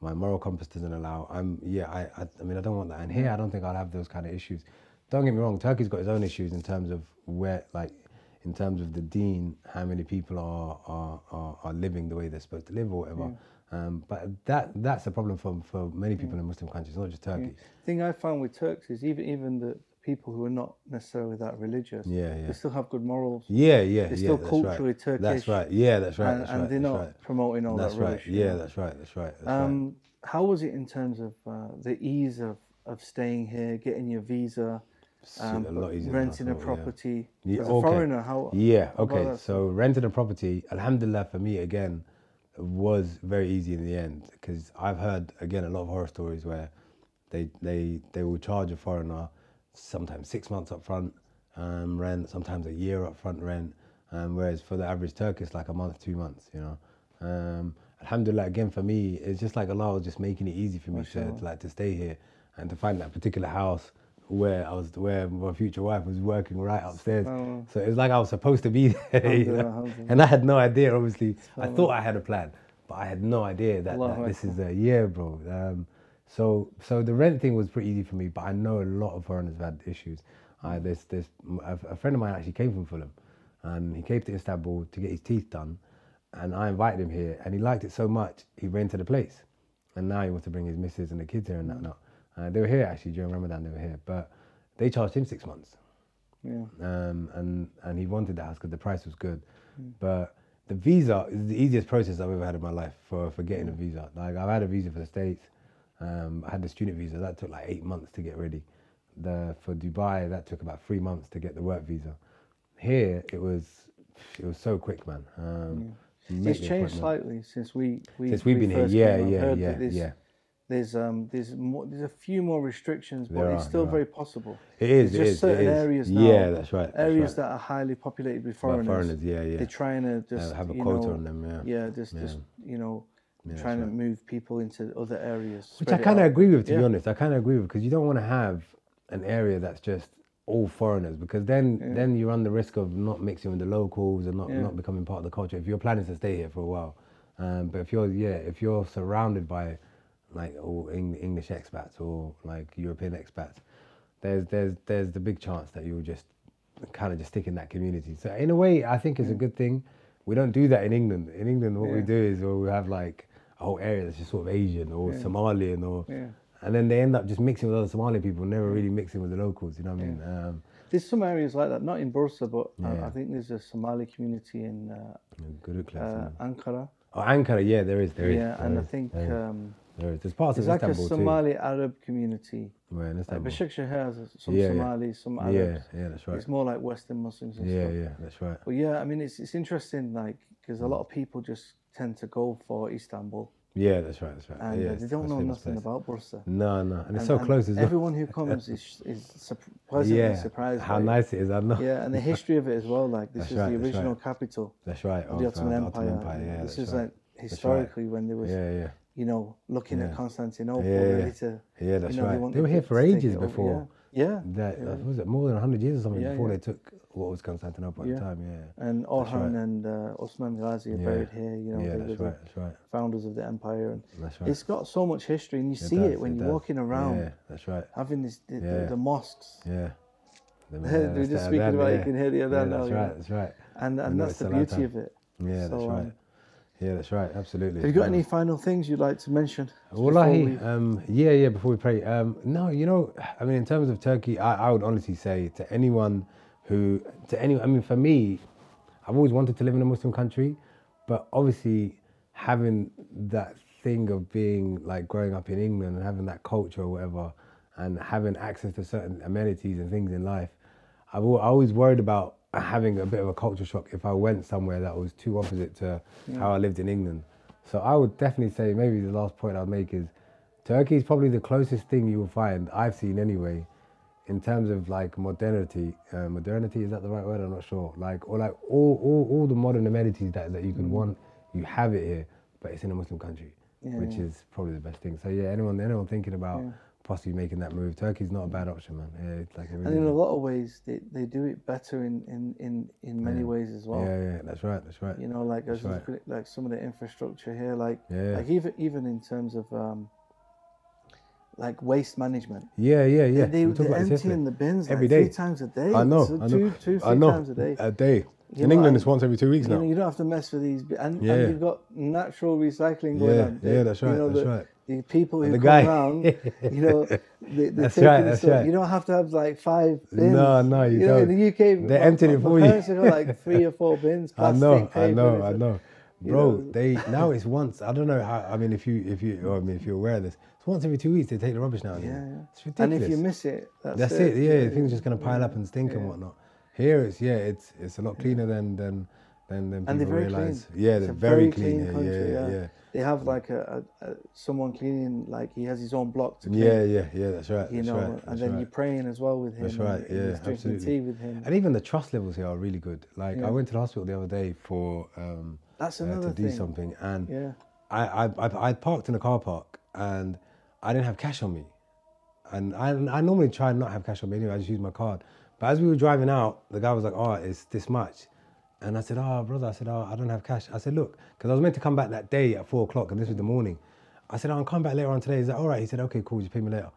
my moral compass doesn't allow. I'm yeah, I, I, I mean I don't want that. And here I don't think I'll have those kind of issues. Don't get me wrong, Turkey's got its own issues in terms of where like in terms of the deen, how many people are are, are, are living the way they're supposed to live or whatever. Yeah. Um, but that that's a problem for, for many people yeah. in Muslim countries, not just Turkey. Yeah. The thing I found with Turks is even even the people who are not necessarily that religious, yeah, yeah. they still have good morals. Yeah, yeah, they're still yeah, culturally right. Turkish. That's right. Yeah, that's right. And, that's and right, they're not right. promoting all that's that right. rubbish. Yeah, that's right. That's right. That's um. How was it in terms of uh, the ease of, of staying here, getting your visa? Um, a renting a property yeah. yeah as a okay. foreigner how yeah okay so renting a property alhamdulillah for me again was very easy in the end because i've heard again a lot of horror stories where they they they will charge a foreigner sometimes six months up front um, rent, sometimes a year up front rent, um, whereas for the average Turk it's like a month, two months, you know. Um, Alhamdulillah, again for me, it's just like Allah was just making it easy for me to, to, like to stay here and to find that particular house where I was, where my future wife was working right upstairs. Oh. So it's like I was supposed to be there, you know? and I had no idea. Obviously, I thought I had a plan, but I had no idea that, that this is a year, bro. Um, so so the rent thing was pretty easy for me, but I know a lot of foreigners have had issues. Uh, there's there's a, a, friend of mine actually came from Fulham, and he came to Istanbul to get his teeth done, and I invited him here, and he liked it so much he rented a place, and now he wants to bring his missus and the kids here and that. Not. Uh, they were here actually during Ramadan. They were here, but they charged him six months. Yeah. Um, and and he wanted the house because the price was good, mm. but the visa is the easiest process I've ever had in my life for, for getting a visa. Like I've had a visa for the States, um, I had the student visa that took like eight months to get ready. The for Dubai that took about three months to get the work visa. Here it was it was so quick, man. Um, yeah. It's changed slightly since we, we since we've we been here. Yeah, yeah, yeah, there's, yeah. There's um there's more there's a few more restrictions, but there it's are, still very possible. It is. There's just is, certain areas now. Yeah, that's right. That's areas right. that are highly populated with foreigners. foreigners, yeah, yeah. They're trying to just have a quota know, on them. Yeah. Yeah, just just you know yeah, trying to move people into other areas. Which I kind of agree with, to yeah. be honest. I kind of agree with because you don't want to have an area that's just all foreigners because then yeah. then you run the risk of not mixing with the locals and not, not becoming part of the culture if you're planning to stay here for a while. Um, but if you're yeah if you're surrounded by like all English expats or like European expats, there's there's there's the big chance that you'll just kind of just stick in that community. So in a way, I think it's a good thing. We don't do that in England. In England, what we do is well, we have like a whole area that's just sort of Asian or yeah. Somalian or, yeah. and then they end up just mixing with other Somali people, never really mixing with the locals. You know what I mean? Um, there's some areas like that, not in Bursa, but uh, I think there's a Somali community in uh, uh, Ankara. Oh, Ankara, yeah, there is, there yeah, is, and I think um, There is. There's parts It's of like a Istanbul Somali Arab community. too. Right, in Like Istanbul. Bashikshah has some Yeah, yeah. Somalis, some Arabs. yeah, yeah, that's right. It's more like Western Muslims and Yeah, stuff. yeah, that's right. But yeah, I mean, it's it's interesting, like, because a lot of people just tend to go for Istanbul Yeah, that's right, that's right. and yeah, uh, they don't know nothing place. about Bursa. No, no, and it's so and close as well. Everyone who comes is is pleasantly Yeah, surprised. how nice it is. I know. Yeah, and the history of it as well. Like this That's is right, the original right. capital That's right. of the of, uh, Ottoman Empire. Empire. Yeah, this is right. like historically when there was, Yeah, yeah, you know, looking at Constantinople, Yeah, yeah. ready to. yeah. That's you know, right. They, wanted were here for ages before. Yeah, That Yeah. was it more than hundred years or something Yeah, before yeah. they took what was Constantinople at Yeah. the time. Yeah. and Orhan right. and uh, Osman Ghazi are Yeah. buried here. You know, yeah, that's right. That's right. founders of the empire, and That's right. it's got so much history, and you It see does, it when it you're does. walking around, Yeah, that's right. having this the, the, the mosques. Yeah. The- We're just speaking about it, you can hear the Yeah, now, that's right. That's right. and and that's the a lot of beauty of it. Yeah, that's right. um, Yeah, that's right. Absolutely. Have you got any final things you'd like to mention? before Wallahi, we- um, yeah, yeah. Before we pray, um, no, you know, I mean, in terms of Turkey, I, I would honestly say to anyone who, to anyone, I mean, for me, I've always wanted to live in a Muslim country, but obviously having that thing of being like growing up in England and having that culture or whatever, and having access to certain amenities and things in life, I've I always worried about having a bit of a culture shock if I went somewhere that was too opposite to how I lived in England. So I would definitely say maybe the last point I'd make is Turkey is probably the closest thing you will find I've seen anyway, in terms of like modernity. Uh, modernity is that the right word? I'm not sure. Like or like all all, all the modern amenities that, that you could want, you have it here, but it's in a Muslim country, Yeah, which yeah. is probably the best thing. So yeah, anyone anyone thinking about Yeah. possibly making that move, Turkey's not a bad option, man. Yeah, it's like really and in a lot of ways, they, they do it better in, in, in, in many ways as well. Yeah, yeah, that's right, that's right. You know, like right. like some of the infrastructure here, like Yeah. like even even in terms of um, like waste management. Yeah, yeah, yeah. They, they're about this emptying the bins Every like three times a day. I know, So I know. two, two, I three know. times a day. A day. You in know, England, and- it's once every two weeks You, know, now. you don't have to mess with these, and, Yeah. and you've got natural recycling going Yeah, on. yeah, that's you right, know, that's the, right. The people who the come guy- around, you know, they, they're That's right, that's stuff. right. You don't have to have like five bins. No, no, you know, in don't. In the UK, They emptied my- it for you. parents have got like three or four bins. I know, I know, I know. you Bro, know. they now it's once. I don't know how. I mean, if you if you, or I mean, if you're aware of this, once every two weeks they take the rubbish now. Yeah, yeah. It's ridiculous. And if you miss it, that's, That's it. Yeah, things are just gonna pile up and stink and whatnot. Here, it's yeah, it's it's a lot cleaner than than than, than And they're people very realize. clean. Yeah, they're very, very clean. clean country, yeah, yeah. yeah, They have like a, a, a someone cleaning, like he has his own block to clean. yeah, yeah, yeah. That's right. You that's know, right, and that's then right. you're praying as well with him. That's right, yeah, drinking absolutely. tea with him. And even the trust levels here are really good. Like Yeah. I went to the hospital the other day for um, That's uh, another to do something, and Yeah. I, I, I I parked in a car park and I didn't have cash on me, and I I normally try and not have cash on me anyway. I just use my card. But as we were driving out, the guy was like, "Oh, it's this much," and I said, "Oh, brother," I said, "Oh, I don't have cash." I said, "Look," because I was meant to come back that day at four o'clock, and this was the morning. I said, "Oh, I'll come back later on today." He's like, all right? He said, "Okay, cool. Just pay me later."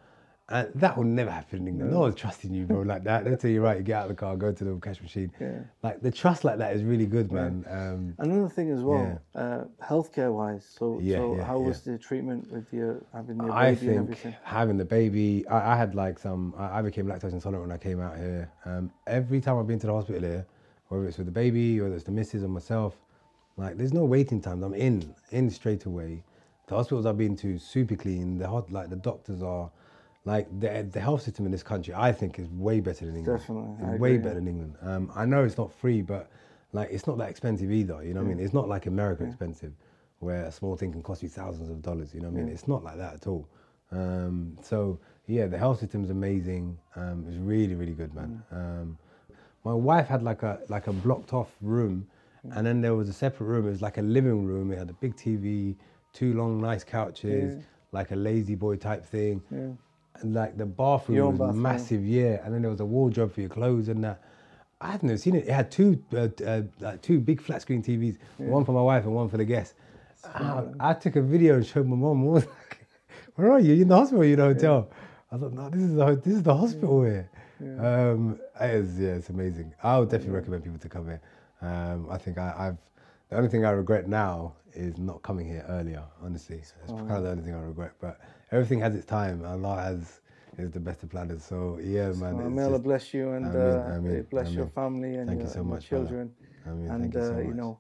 And that will never happen in England. No, one's trusting you, bro, like that. They'll tell you, right, you get out of the car, go to the cash machine. Yeah. Like the trust like that is really good, man. Um, Another thing as well, uh, healthcare wise. So, Yeah, so yeah, how yeah. was the treatment with your having your I baby and think everything? having the baby, I, I had like some. I, I became lactose intolerant when I came out here. Um, every time I've been to the hospital here, whether it's with the baby, whether it's the missus or myself, like there's no waiting times. I'm in, in straight away. The hospitals I've been to, super clean. The hot, like the doctors are, like the the health system in this country. I think is way better than England. Definitely, way better than England. Um, I know it's not free, but like it's not that expensive either. You know what I mean? It's not like America expensive, where a small thing can cost you thousands of dollars. You know what I mean? It's not like that at all. Um, so yeah, the health system's amazing. Um, it's really really good, man. Um, my wife had like a like a blocked off room, and then there was a separate room. It was like a living room. It had a big TV, two long nice couches, Yeah. like a lazy boy type thing. Yeah. And like the bathroom Your was bathroom. massive, yeah. And then there was a wardrobe for your clothes and that. I had never seen it. It had two uh, uh, like two big flat screen TVs, one for my wife and one for the guests. I, I took a video and showed my mom. I was like, "Where are you? You in the hospital? or You in the hotel?" I thought, "No, this is the, this is the hospital here." Um, it is, yeah, it's amazing. I would definitely recommend people to come here. Um, I think I, I've the only thing I regret now is not coming here earlier. Honestly, it's kind of the only thing I regret. But everything has its time. Allah has is the best of planners. So yeah, man. Well, may Allah bless you and Amen, uh, amen, bless your family and Thank you your, so and your much, brother. children. And thank you so uh, you much. know,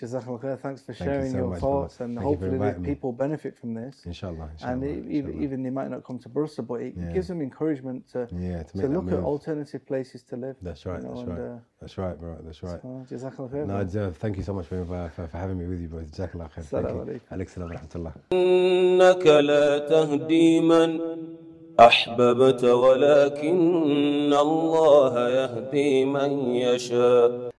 Jazakallah khair. Thanks for Thank you sharing so your much, thoughts, brother. and Thank you for hopefully the inviting me. people benefit from this. Inshallah. and inshallah, e- even, inshallah. even they might not come to Bursa, but it Yeah. gives them encouragement to, yeah, to, to make that look at move. alternative places to live. That's right. you know, that's and, right. uh, that's right, bro. That's right. so, Jazakallah khair. No, bro. Jeff, thank you so much for, for, for having me with you, bro. Jazakallah khair. Thank Assalamu you. alaikum. Alaikum salam wa rahmatullah. إنك لا تهدي من أحببت ولكن الله يهدي من يشاء